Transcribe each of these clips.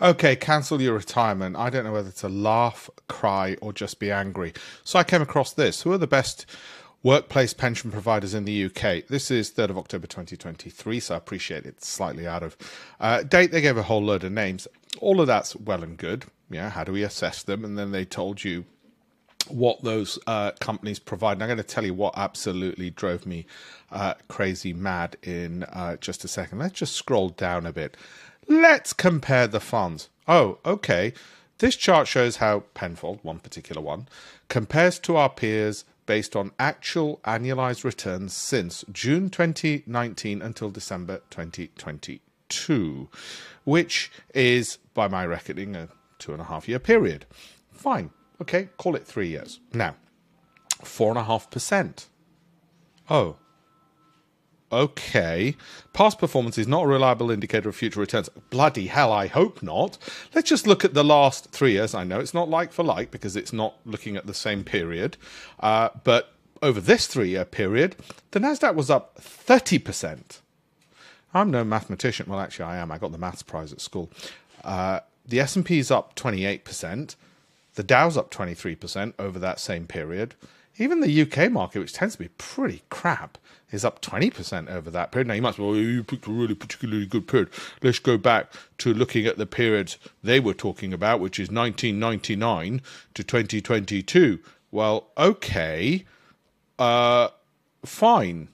Okay, cancel your retirement. I don't know whether to laugh, cry, or just be angry. So I came across this. Who are the best workplace pension providers in the UK? This is 3rd of October 2023, so I appreciate it's slightly out of uh, date. They gave a whole load of names. All of that's well and good. Yeah, how do we assess them? And then they told you what those uh, companies provide. And I'm going to tell you what absolutely drove me uh, crazy mad in uh, just a second. Let's just scroll down a bit. Let's compare the funds. Oh, okay. This chart shows how Penfold, one particular one, compares to our peers based on actual annualized returns since June 2019 until December 2022, which is, by my reckoning, a two and a half year period. Fine. Okay, call it three years. Now, four and a half percent. Oh, Okay. Past performance is not a reliable indicator of future returns. Bloody hell, I hope not. Let's just look at the last three years. I know it's not like for like because it's not looking at the same period. Uh, but over this three year period, the NASDAQ was up 30%. I'm no mathematician. Well, actually, I am. I got the maths prize at school. Uh, the S&P is up 28%. The Dow's up 23% over that same period. Even the UK market, which tends to be pretty crap, is up 20% over that period. Now, you might say, well, you picked a really particularly good period. Let's go back to looking at the periods they were talking about, which is 1999 to 2022. Well, okay. Uh, fine.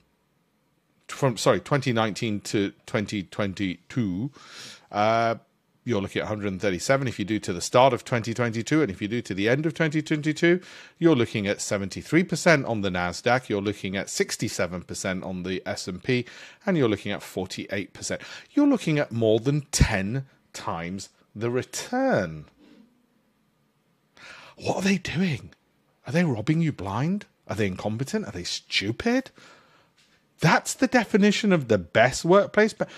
From sorry, 2019 to 2022. Uh, you're looking at 137 if you do to the start of 2022 and if you do to the end of 2022 you're looking at 73% on the nasdaq you're looking at 67% on the s&p and you're looking at 48% you're looking at more than 10 times the return. What are they doing? Are they robbing you blind? Are they incompetent? Are they stupid? That's the definition of the best workplace. But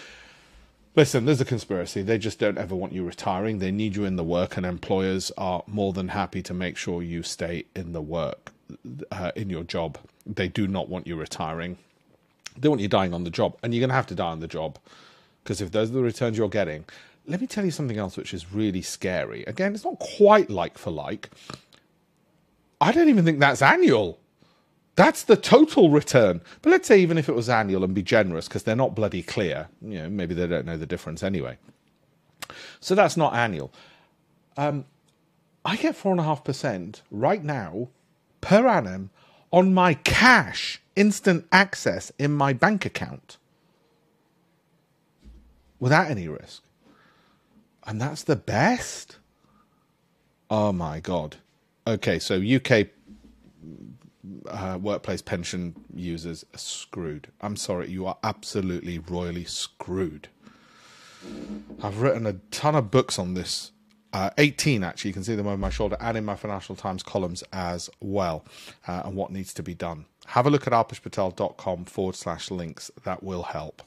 Listen, there's a conspiracy. They just don't ever want you retiring. They need you in the work, and employers are more than happy to make sure you stay in the work, uh, in your job. They do not want you retiring. They want you dying on the job, and you're going to have to die on the job because if those are the returns you're getting, let me tell you something else which is really scary. Again, it's not quite like for like. I don't even think that's annual. That's the total return. But let's say even if it was annual and be generous because they're not bloody clear, you know, maybe they don't know the difference anyway. So that's not annual. Um, I get four and a half percent right now per annum on my cash instant access in my bank account without any risk. And that's the best? Oh my God. Okay, so UK uh, workplace pension users are screwed. I'm sorry, you are absolutely royally screwed. I've written a ton of books on this. Uh, 18 actually, you can see them over my shoulder and in my Financial Times columns as well, uh, and what needs to be done. Have a look at alpeshpatel.com forward slash links. That will help.